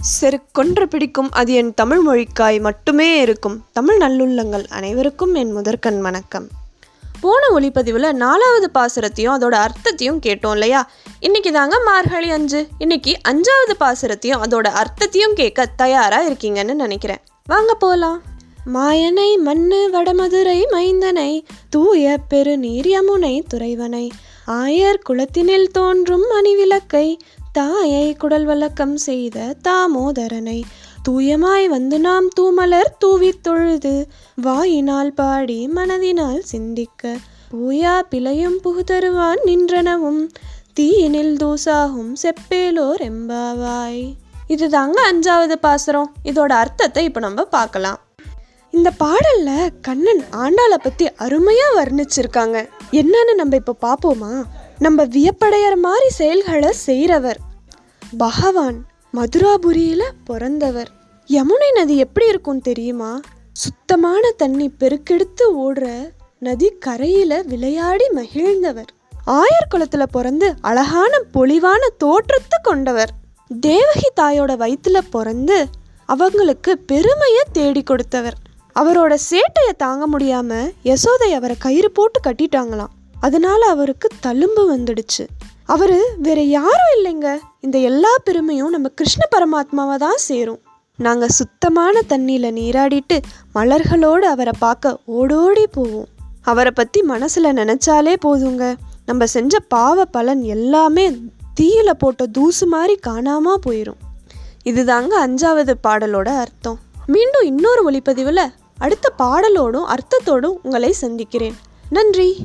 செருக்கொன்று பிடிக்கும் அது என் தமிழ் மொழிக்காய் மட்டுமே இருக்கும். தமிழ் நல்லுள்ளங்கள் அனைவருக்கும் என் முதற்கண் வணக்கம். போன ஒளிப்பதிவில் நாலாவது பாசுரத்தையும் அதோட அர்த்தத்தையும் கேட்டோம் இல்லையா? இன்னைக்கு தாங்க மார்கழி அஞ்சு. இன்னைக்கு அஞ்சாவது பாசுரத்தையும் அதோட அர்த்தத்தையும் கேட்க தயாராக இருக்கீங்கன்னு நினைக்கிறேன். வாங்க போகலாம் மாயனை மண்ணு வடமதுரை மைந்தனை தூய பெருநீர் யமுனை துறைவனை. ஆயர் குளத்தினில் தோன்றும் மணிவிளக்கை தாயை குடல் வழக்கம் செய்த தாமோதரனை தூயமாய் வந்து நாம் தூமலர் தூவித் தொழுது வாயினால் பாடி மனதினால் சிந்திக்க பூயா பிழையும் புகுதருவான் நின்றனவும் தீயினில் தூசாகும் செப்பேலோர் எம்பாவாய். இதுதாங்க அஞ்சாவது பாசுரம். இதோட அர்த்தத்தை இப்போ நம்ம பார்க்கலாம். இந்த பாடல்ல கண்ணன் ஆண்டாளை பத்தி அருமையா வர்ணிச்சிருக்காங்க. என்னன்னு நம்ம இப்ப பாப்போமா? நம்ம வியப்படைகிற மாதிரி செயல்களை செய்கிறவர் பகவான் மதுராபுரியில் பிறந்தவர். யமுனை நதி எப்படி இருக்கும் தெரியுமா? சுத்தமான தண்ணி பெருக்கெடுத்து ஓடுற நதி கரையில் விளையாடி மகிழ்ந்தவர். ஆயர் குலத்துல பிறந்து அழகான பொலிவான தோற்றத்தை கொண்டவர். தேவகி தாயோட வயிற்றில் பிறந்து அவங்களுக்கு பெருமையை தேடி கொடுத்தவர். அவரோட சேட்டையை தாங்க முடியாம யசோதை அவரை கயிறு போட்டு கட்டிட்டாங்களாம். அதனால அவருக்கு தழும்பு வந்துடுச்சு. அவரு வேற யாரும் இல்லைங்க. இந்த எல்லா பெருமையும் நம்ம கிருஷ்ண பரமாத்மாவை தான் சேரும். நாங்க சுத்தமான தண்ணியில நீராடிட்டு மலர்களோடு அவரை பார்க்க ஓடோடி போவோம். அவரை பத்தி மனசுல நினைச்சாலே போதுங்க. நம்ம செஞ்ச பாவ பலன் எல்லாமே தீயில போட்ட தூசு மாதிரி காணாம போயிடும் இதுதாங்க அஞ்சாவது பாடலோட அர்த்தம். மீண்டும் இன்னொரு ஒளிப்பதிவில் அடுத்த பாடலோடும் அர்த்தத்தோடும் உங்களை சந்திக்கிறேன். நன்றி.